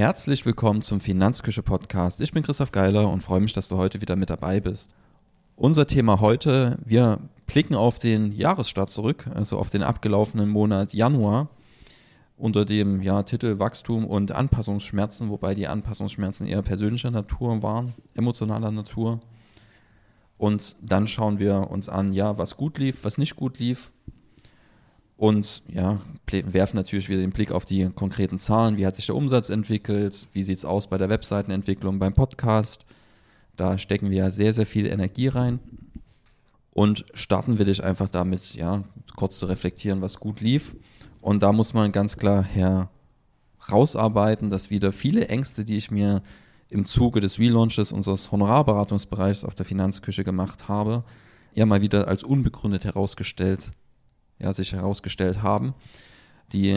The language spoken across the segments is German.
Herzlich willkommen zum Finanzküche Podcast. Ich bin Christoph Geiler und freue mich, dass du heute wieder mit dabei bist. Unser Thema heute, wir blicken auf den Jahresstart zurück, also auf den abgelaufenen Monat Januar unter dem ja, Titel Wachstum und Anpassungsschmerzen, wobei die Anpassungsschmerzen eher persönlicher Natur waren, emotionaler Natur. Und dann schauen wir uns an, ja, was gut lief, was nicht gut lief, und ja, werfen natürlich wieder den Blick auf die konkreten Zahlen. Wie hat sich der Umsatz entwickelt? Wie sieht es aus bei der Webseitenentwicklung, beim Podcast? Da stecken wir ja sehr, sehr viel Energie rein. Und starten will ich einfach damit, ja, kurz zu reflektieren, was gut lief. Und da muss man ganz klar herausarbeiten, dass wieder viele Ängste, die ich mir im Zuge des Relaunches unseres Honorarberatungsbereichs auf der Finanzküche gemacht habe, ja mal wieder als unbegründet herausgestellt ja, sich herausgestellt haben. Die,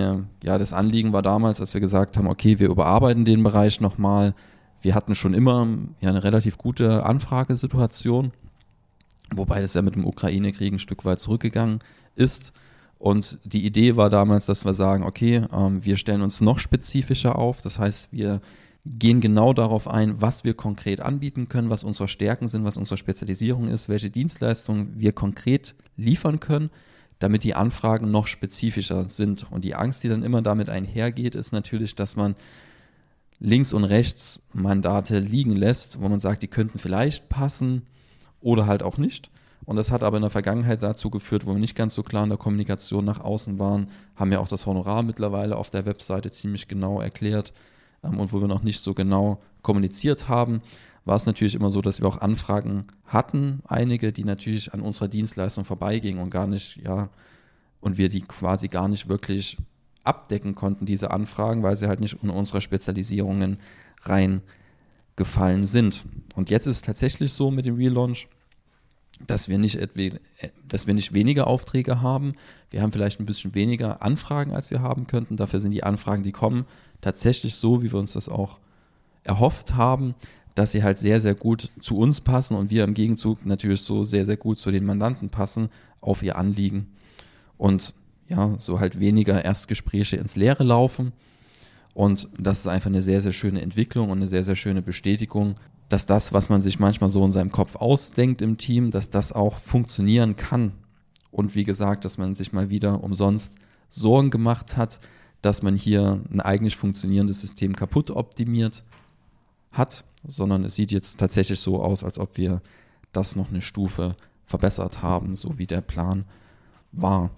ja, das Anliegen war damals, als wir gesagt haben, okay, wir überarbeiten den Bereich nochmal. Wir hatten schon immer ja, eine relativ gute Anfragesituation, wobei das ja mit dem Ukraine-Krieg ein Stück weit zurückgegangen ist. Und die Idee war damals, dass wir sagen, okay, ähm, wir stellen uns noch spezifischer auf. Das heißt, wir gehen genau darauf ein, was wir konkret anbieten können, was unsere Stärken sind, was unsere Spezialisierung ist, welche Dienstleistungen wir konkret liefern können damit die Anfragen noch spezifischer sind. Und die Angst, die dann immer damit einhergeht, ist natürlich, dass man links und rechts Mandate liegen lässt, wo man sagt, die könnten vielleicht passen oder halt auch nicht. Und das hat aber in der Vergangenheit dazu geführt, wo wir nicht ganz so klar in der Kommunikation nach außen waren, haben wir auch das Honorar mittlerweile auf der Webseite ziemlich genau erklärt ähm, und wo wir noch nicht so genau kommuniziert haben war es natürlich immer so, dass wir auch Anfragen hatten, einige, die natürlich an unserer Dienstleistung vorbeigingen und gar nicht, ja, und wir die quasi gar nicht wirklich abdecken konnten, diese Anfragen, weil sie halt nicht in unsere Spezialisierungen reingefallen sind. Und jetzt ist es tatsächlich so mit dem Relaunch, dass wir nicht dass wir nicht weniger Aufträge haben. Wir haben vielleicht ein bisschen weniger Anfragen, als wir haben könnten. Dafür sind die Anfragen, die kommen, tatsächlich so, wie wir uns das auch erhofft haben dass sie halt sehr, sehr gut zu uns passen und wir im Gegenzug natürlich so sehr, sehr gut zu den Mandanten passen auf ihr Anliegen. Und ja, so halt weniger Erstgespräche ins Leere laufen. Und das ist einfach eine sehr, sehr schöne Entwicklung und eine sehr, sehr schöne Bestätigung, dass das, was man sich manchmal so in seinem Kopf ausdenkt im Team, dass das auch funktionieren kann. Und wie gesagt, dass man sich mal wieder umsonst Sorgen gemacht hat, dass man hier ein eigentlich funktionierendes System kaputt optimiert hat sondern es sieht jetzt tatsächlich so aus, als ob wir das noch eine Stufe verbessert haben, so wie der Plan war.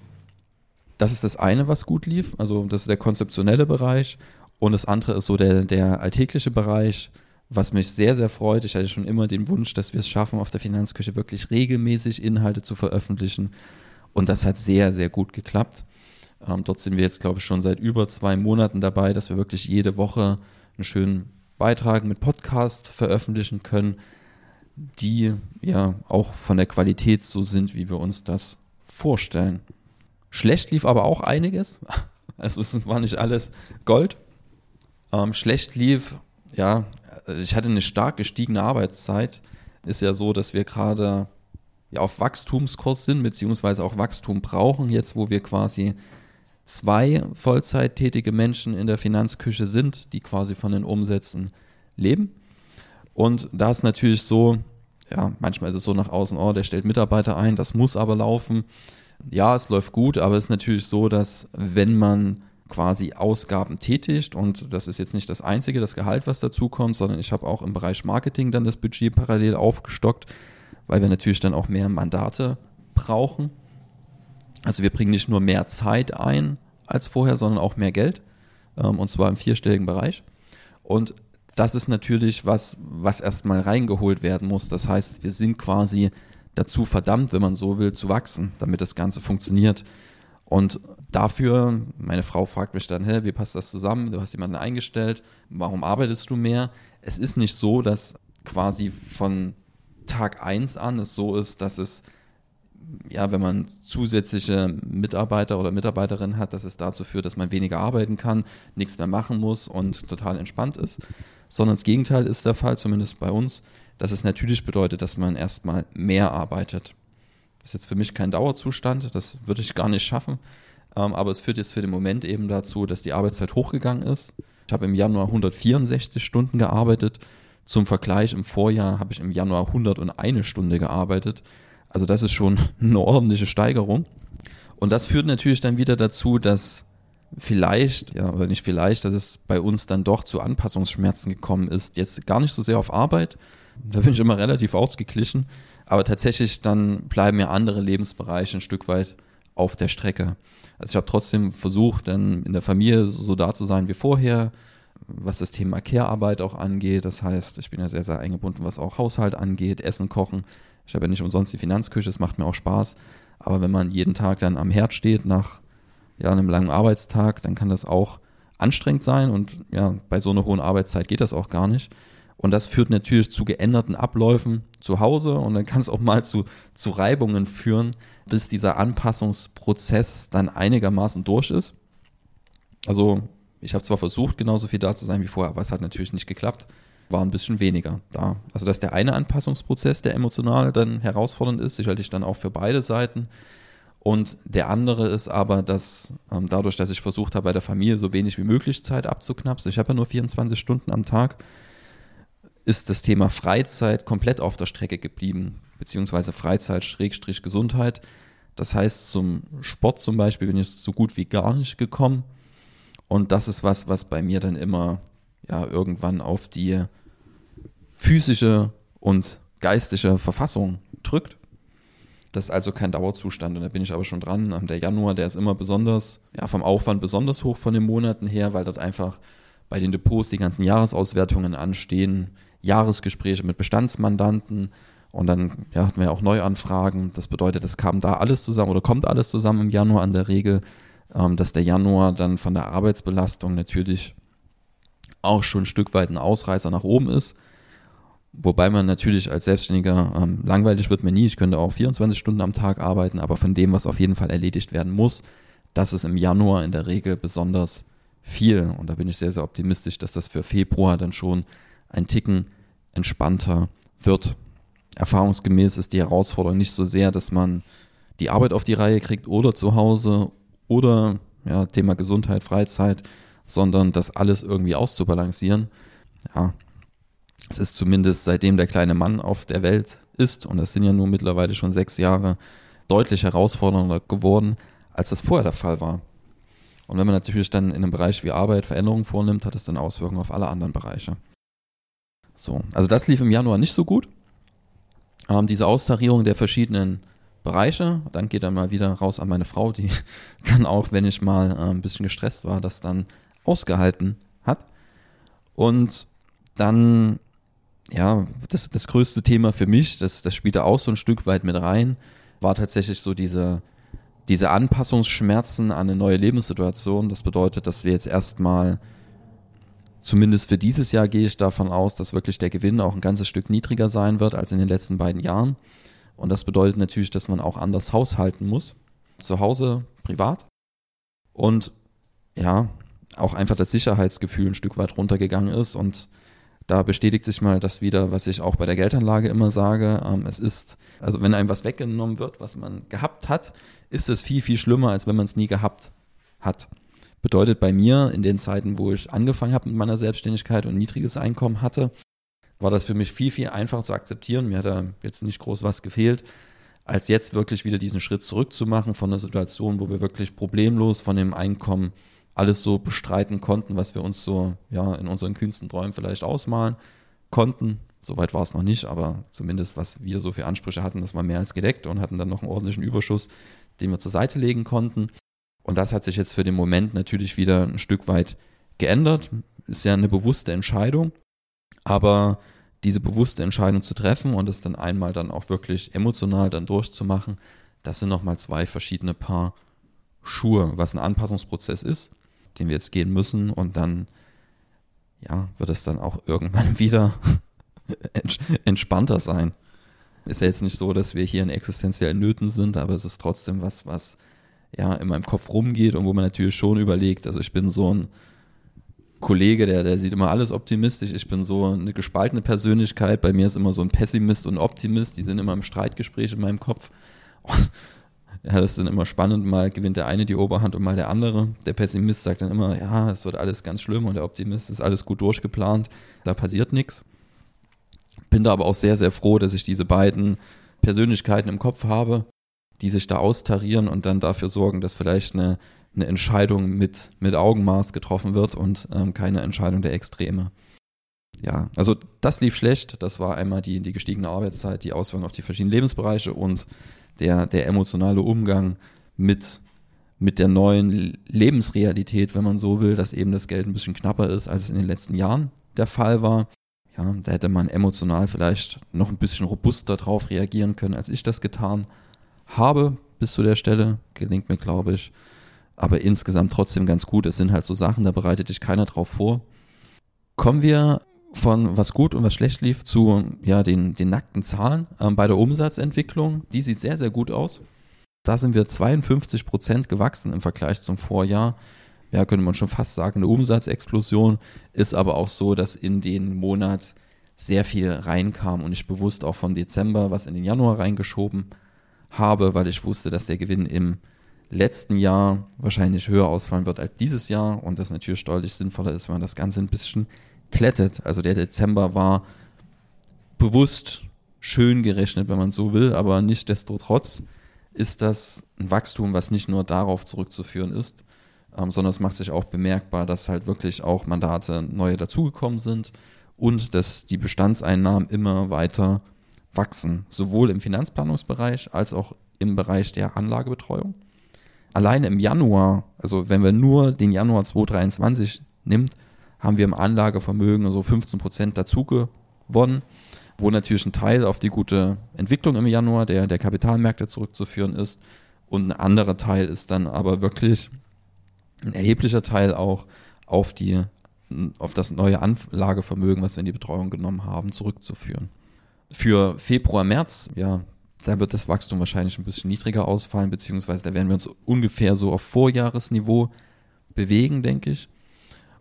Das ist das eine, was gut lief, also das ist der konzeptionelle Bereich und das andere ist so der, der alltägliche Bereich, was mich sehr, sehr freut. Ich hatte schon immer den Wunsch, dass wir es schaffen, auf der Finanzküche wirklich regelmäßig Inhalte zu veröffentlichen und das hat sehr, sehr gut geklappt. Ähm, dort sind wir jetzt, glaube ich, schon seit über zwei Monaten dabei, dass wir wirklich jede Woche einen schönen Beitrag mit Podcast veröffentlichen können, die ja auch von der Qualität so sind, wie wir uns das vorstellen. Schlecht lief aber auch einiges. Also es war nicht alles Gold. Ähm, schlecht lief, ja, ich hatte eine stark gestiegene Arbeitszeit. Ist ja so, dass wir gerade ja, auf Wachstumskurs sind, beziehungsweise auch Wachstum brauchen, jetzt wo wir quasi zwei Vollzeit tätige Menschen in der Finanzküche sind, die quasi von den Umsätzen leben. Und da ist natürlich so, ja, manchmal ist es so nach außen, oh, der stellt Mitarbeiter ein, das muss aber laufen. Ja, es läuft gut, aber es ist natürlich so, dass wenn man quasi Ausgaben tätigt und das ist jetzt nicht das einzige, das Gehalt, was dazukommt, sondern ich habe auch im Bereich Marketing dann das Budget parallel aufgestockt, weil wir natürlich dann auch mehr Mandate brauchen also wir bringen nicht nur mehr Zeit ein als vorher, sondern auch mehr Geld. Ähm, und zwar im vierstelligen Bereich. Und das ist natürlich was, was erstmal reingeholt werden muss. Das heißt, wir sind quasi dazu verdammt, wenn man so will, zu wachsen, damit das Ganze funktioniert. Und dafür, meine Frau fragt mich dann, hä, wie passt das zusammen? Du hast jemanden eingestellt, warum arbeitest du mehr? Es ist nicht so, dass quasi von Tag 1 an es so ist, dass es ja, wenn man zusätzliche Mitarbeiter oder Mitarbeiterinnen hat, dass es dazu führt, dass man weniger arbeiten kann, nichts mehr machen muss und total entspannt ist. Sondern das Gegenteil ist der Fall, zumindest bei uns, dass es natürlich bedeutet, dass man erstmal mehr arbeitet. Das ist jetzt für mich kein Dauerzustand, das würde ich gar nicht schaffen. Ähm, aber es führt jetzt für den Moment eben dazu, dass die Arbeitszeit hochgegangen ist Ich habe im Januar 164 Stunden gearbeitet. Zum Vergleich, im Vorjahr habe ich im Januar 101 Stunde gearbeitet. Also das ist schon eine ordentliche Steigerung. Und das führt natürlich dann wieder dazu, dass vielleicht, ja, oder nicht vielleicht, dass es bei uns dann doch zu Anpassungsschmerzen gekommen ist. Jetzt gar nicht so sehr auf Arbeit, da bin ich immer relativ ausgeglichen, aber tatsächlich dann bleiben ja andere Lebensbereiche ein Stück weit auf der Strecke. Also ich habe trotzdem versucht, dann in der Familie so da zu sein wie vorher, was das Thema Care-Arbeit auch angeht. Das heißt, ich bin ja sehr, sehr eingebunden, was auch Haushalt angeht, Essen, Kochen. Ich habe ja nicht umsonst die Finanzküche, es macht mir auch Spaß. Aber wenn man jeden Tag dann am Herd steht nach ja, einem langen Arbeitstag, dann kann das auch anstrengend sein und ja, bei so einer hohen Arbeitszeit geht das auch gar nicht. Und das führt natürlich zu geänderten Abläufen zu Hause und dann kann es auch mal zu, zu Reibungen führen, bis dieser Anpassungsprozess dann einigermaßen durch ist. Also ich habe zwar versucht, genauso viel da zu sein wie vorher, aber es hat natürlich nicht geklappt. War ein bisschen weniger da. Also das ist der eine Anpassungsprozess, der emotional dann herausfordernd ist, sicherlich dann auch für beide Seiten. Und der andere ist aber, dass ähm, dadurch, dass ich versucht habe, bei der Familie so wenig wie möglich Zeit abzuknapsen, ich habe ja nur 24 Stunden am Tag, ist das Thema Freizeit komplett auf der Strecke geblieben, beziehungsweise Freizeit-Gesundheit. Das heißt, zum Sport zum Beispiel bin ich so gut wie gar nicht gekommen. Und das ist was, was bei mir dann immer ja irgendwann auf die physische und geistige Verfassung drückt. Das ist also kein Dauerzustand und da bin ich aber schon dran. Der Januar, der ist immer besonders, ja, vom Aufwand besonders hoch von den Monaten her, weil dort einfach bei den Depots die ganzen Jahresauswertungen anstehen, Jahresgespräche mit Bestandsmandanten und dann ja, hatten wir auch Neuanfragen. Das bedeutet, es kam da alles zusammen oder kommt alles zusammen im Januar an der Regel, ähm, dass der Januar dann von der Arbeitsbelastung natürlich auch schon ein Stück weit ein Ausreißer nach oben ist. Wobei man natürlich als Selbstständiger ähm, langweilig wird mir nie. Ich könnte auch 24 Stunden am Tag arbeiten, aber von dem, was auf jeden Fall erledigt werden muss, das ist im Januar in der Regel besonders viel. Und da bin ich sehr, sehr optimistisch, dass das für Februar dann schon ein Ticken entspannter wird. Erfahrungsgemäß ist die Herausforderung nicht so sehr, dass man die Arbeit auf die Reihe kriegt oder zu Hause oder ja, Thema Gesundheit, Freizeit, sondern das alles irgendwie auszubalancieren. Ja, es ist zumindest seitdem der kleine Mann auf der Welt ist, und das sind ja nur mittlerweile schon sechs Jahre, deutlich herausfordernder geworden, als das vorher der Fall war. Und wenn man natürlich dann in einem Bereich wie Arbeit Veränderungen vornimmt, hat es dann Auswirkungen auf alle anderen Bereiche. So, also das lief im Januar nicht so gut. Ähm, diese Austarierung der verschiedenen Bereiche, dann geht dann mal wieder raus an meine Frau, die dann auch, wenn ich mal äh, ein bisschen gestresst war, das dann ausgehalten hat. Und dann ja, das, das größte Thema für mich, das, das spielte auch so ein Stück weit mit rein, war tatsächlich so diese, diese Anpassungsschmerzen an eine neue Lebenssituation. Das bedeutet, dass wir jetzt erstmal, zumindest für dieses Jahr gehe ich davon aus, dass wirklich der Gewinn auch ein ganzes Stück niedriger sein wird als in den letzten beiden Jahren. Und das bedeutet natürlich, dass man auch anders haushalten muss. Zu Hause, privat. Und ja, auch einfach das Sicherheitsgefühl ein Stück weit runtergegangen ist und da bestätigt sich mal das wieder, was ich auch bei der Geldanlage immer sage. Ähm, es ist, also wenn einem was weggenommen wird, was man gehabt hat, ist es viel, viel schlimmer, als wenn man es nie gehabt hat. Bedeutet bei mir in den Zeiten, wo ich angefangen habe mit meiner Selbstständigkeit und niedriges Einkommen hatte, war das für mich viel, viel einfacher zu akzeptieren. Mir hat da jetzt nicht groß was gefehlt, als jetzt wirklich wieder diesen Schritt zurückzumachen von einer Situation, wo wir wirklich problemlos von dem Einkommen alles so bestreiten konnten, was wir uns so ja in unseren kühnsten Träumen vielleicht ausmalen konnten. Soweit war es noch nicht, aber zumindest was wir so für Ansprüche hatten, das war mehr als gedeckt und hatten dann noch einen ordentlichen Überschuss, den wir zur Seite legen konnten. Und das hat sich jetzt für den Moment natürlich wieder ein Stück weit geändert. Ist ja eine bewusste Entscheidung, aber diese bewusste Entscheidung zu treffen und es dann einmal dann auch wirklich emotional dann durchzumachen, das sind nochmal zwei verschiedene Paar Schuhe, was ein Anpassungsprozess ist den wir jetzt gehen müssen und dann ja, wird es dann auch irgendwann wieder entspannter sein. Ist ja jetzt nicht so, dass wir hier in existenziellen Nöten sind, aber es ist trotzdem was, was ja in meinem Kopf rumgeht und wo man natürlich schon überlegt, also ich bin so ein Kollege, der, der sieht immer alles optimistisch. Ich bin so eine gespaltene Persönlichkeit. Bei mir ist immer so ein Pessimist und Optimist. Die sind immer im Streitgespräch in meinem Kopf. Ja, das ist dann immer spannend, mal gewinnt der eine die Oberhand und mal der andere. Der Pessimist sagt dann immer, ja, es wird alles ganz schlimm und der Optimist ist alles gut durchgeplant, da passiert nichts. Bin da aber auch sehr, sehr froh, dass ich diese beiden Persönlichkeiten im Kopf habe, die sich da austarieren und dann dafür sorgen, dass vielleicht eine, eine Entscheidung mit, mit Augenmaß getroffen wird und ähm, keine Entscheidung der Extreme. Ja, also das lief schlecht. Das war einmal die, die gestiegene Arbeitszeit, die Auswirkungen auf die verschiedenen Lebensbereiche und der, der emotionale Umgang mit, mit der neuen Lebensrealität, wenn man so will, dass eben das Geld ein bisschen knapper ist, als es in den letzten Jahren der Fall war. Ja, da hätte man emotional vielleicht noch ein bisschen robuster drauf reagieren können, als ich das getan habe. Bis zu der Stelle gelingt mir, glaube ich. Aber insgesamt trotzdem ganz gut. Es sind halt so Sachen, da bereitet dich keiner drauf vor. Kommen wir von was gut und was schlecht lief zu ja, den, den nackten Zahlen ähm, bei der Umsatzentwicklung. Die sieht sehr, sehr gut aus. Da sind wir 52 Prozent gewachsen im Vergleich zum Vorjahr. Ja, könnte man schon fast sagen, eine Umsatzexplosion. Ist aber auch so, dass in den Monat sehr viel reinkam und ich bewusst auch von Dezember was in den Januar reingeschoben habe, weil ich wusste, dass der Gewinn im letzten Jahr wahrscheinlich höher ausfallen wird als dieses Jahr und das natürlich steuerlich sinnvoller ist, wenn man das Ganze ein bisschen klettet. Also der Dezember war bewusst schön gerechnet, wenn man so will, aber nichtsdestotrotz ist das ein Wachstum, was nicht nur darauf zurückzuführen ist, ähm, sondern es macht sich auch bemerkbar, dass halt wirklich auch Mandate neue dazugekommen sind und dass die Bestandseinnahmen immer weiter wachsen, sowohl im Finanzplanungsbereich als auch im Bereich der Anlagebetreuung. Alleine im Januar, also wenn wir nur den Januar 2023 nimmt, haben wir im Anlagevermögen so 15 Prozent dazu gewonnen, wo natürlich ein Teil auf die gute Entwicklung im Januar der, der Kapitalmärkte zurückzuführen ist und ein anderer Teil ist dann aber wirklich ein erheblicher Teil auch auf die auf das neue Anlagevermögen, was wir in die Betreuung genommen haben, zurückzuführen. Für Februar, März, ja, da wird das Wachstum wahrscheinlich ein bisschen niedriger ausfallen, beziehungsweise da werden wir uns ungefähr so auf Vorjahresniveau bewegen, denke ich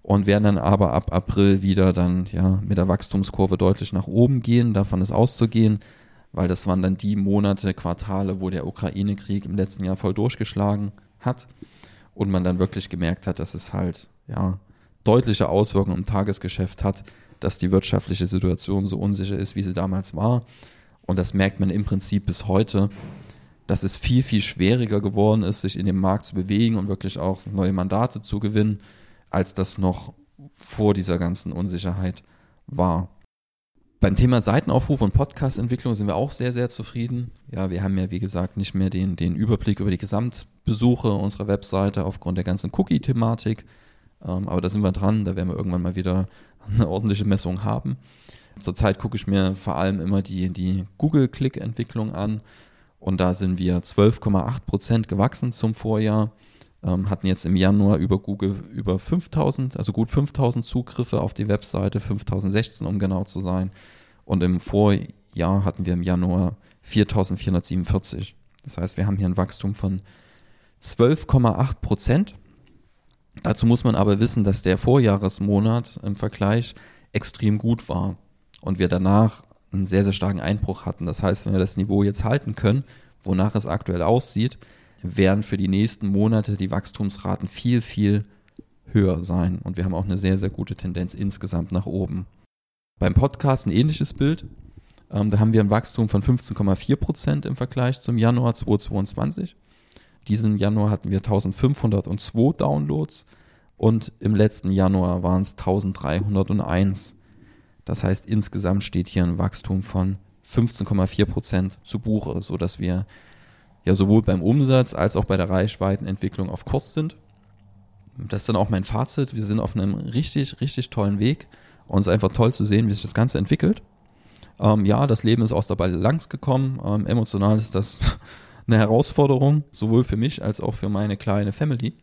und werden dann aber ab April wieder dann ja mit der Wachstumskurve deutlich nach oben gehen. Davon ist auszugehen, weil das waren dann die Monate, Quartale, wo der Ukraine-Krieg im letzten Jahr voll durchgeschlagen hat und man dann wirklich gemerkt hat, dass es halt ja deutliche Auswirkungen im Tagesgeschäft hat, dass die wirtschaftliche Situation so unsicher ist, wie sie damals war. Und das merkt man im Prinzip bis heute, dass es viel, viel schwieriger geworden ist, sich in dem Markt zu bewegen und wirklich auch neue Mandate zu gewinnen als das noch vor dieser ganzen Unsicherheit war. Beim Thema Seitenaufruf und Podcast-Entwicklung sind wir auch sehr, sehr zufrieden. Ja, wir haben ja, wie gesagt, nicht mehr den, den Überblick über die Gesamtbesuche unserer Webseite aufgrund der ganzen Cookie-Thematik. Ähm, aber da sind wir dran, da werden wir irgendwann mal wieder eine ordentliche Messung haben. Zurzeit gucke ich mir vor allem immer die, die Google-Click-Entwicklung an. Und da sind wir 12,8 Prozent gewachsen zum Vorjahr ähm, hatten jetzt im Januar über Google über 5000, also gut 5000 Zugriffe auf die Webseite, 5016 um genau zu sein. Und im Vorjahr hatten wir im Januar 4447. Das heißt, wir haben hier ein Wachstum von 12,8 Prozent. Dazu muss man aber wissen, dass der Vorjahresmonat im Vergleich extrem gut war und wir danach einen sehr, sehr starken Einbruch hatten. Das heißt, wenn wir das Niveau jetzt halten können, wonach es aktuell aussieht, werden für die nächsten Monate die Wachstumsraten viel, viel höher sein. Und wir haben auch eine sehr, sehr gute Tendenz insgesamt nach oben. Beim Podcast ein ähnliches Bild. Ähm, da haben wir ein Wachstum von 15,4 Prozent im Vergleich zum Januar 2022. Diesen Januar hatten wir 1502 Downloads und im letzten Januar waren es 1301. Das heißt, insgesamt steht hier ein Wachstum von 15,4 Prozent zu Buche, sodass wir ja sowohl beim Umsatz als auch bei der Reichweitenentwicklung auf Kurs sind. Das ist dann auch mein Fazit. Wir sind auf einem richtig, richtig tollen Weg und es ist einfach toll zu sehen, wie sich das Ganze entwickelt. Ähm, ja, das Leben ist aus der Balance gekommen. Ähm, emotional ist das eine Herausforderung, sowohl für mich als auch für meine kleine Family.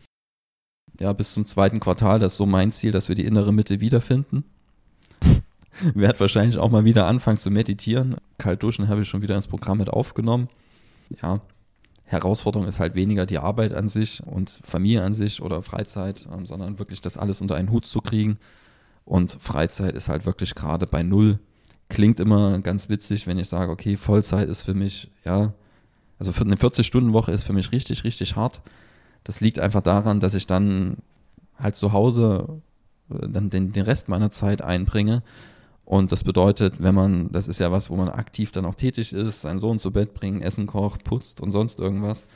Ja, bis zum zweiten Quartal, das ist so mein Ziel, dass wir die innere Mitte wiederfinden. Werde wahrscheinlich auch mal wieder anfangen zu meditieren. Kalt duschen habe ich schon wieder ins Programm mit aufgenommen. Ja, Herausforderung ist halt weniger die Arbeit an sich und Familie an sich oder Freizeit, ähm, sondern wirklich das alles unter einen Hut zu kriegen. Und Freizeit ist halt wirklich gerade bei Null. Klingt immer ganz witzig, wenn ich sage, okay, Vollzeit ist für mich, ja, Also für eine 40-Stunden-Woche ist für mich richtig, richtig hart. Das liegt einfach daran, dass ich dann halt zu Hause äh, dann den, den Rest meiner Zeit einbringe. Und das bedeutet, wenn man, das ist ja was, wo man aktiv dann auch tätig ist, seinen Sohn zu Bett bringen, Essen kocht, putzt und sonst irgendwas.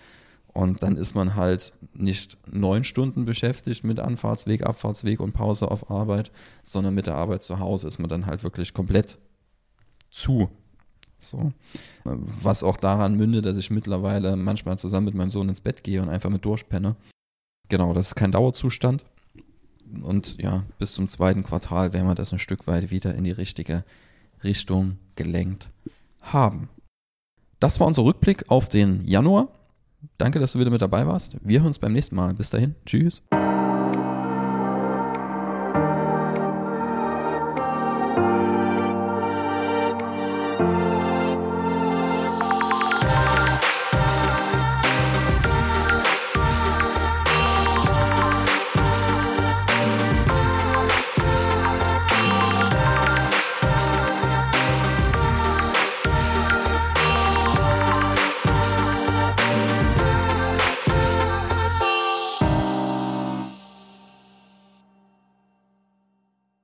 Und dann ist man halt nicht neun Stunden beschäftigt mit Anfahrtsweg, Abfahrtsweg und Pause auf Arbeit, sondern mit der Arbeit zu Hause ist man dann halt wirklich komplett zu. So. Was auch daran mündet, dass ich mittlerweile manchmal zusammen mit meinem Sohn ins Bett gehe und einfach mit durchpenne. Genau, das ist kein Dauerzustand. Und ja, bis zum zweiten Quartal werden wir das ein Stück weit wieder in die richtige Richtung gelenkt haben. Das war unser Rückblick auf den Januar. Danke, dass du wieder mit dabei warst. Wir hören uns beim nächsten Mal. Bis dahin. Tschüss.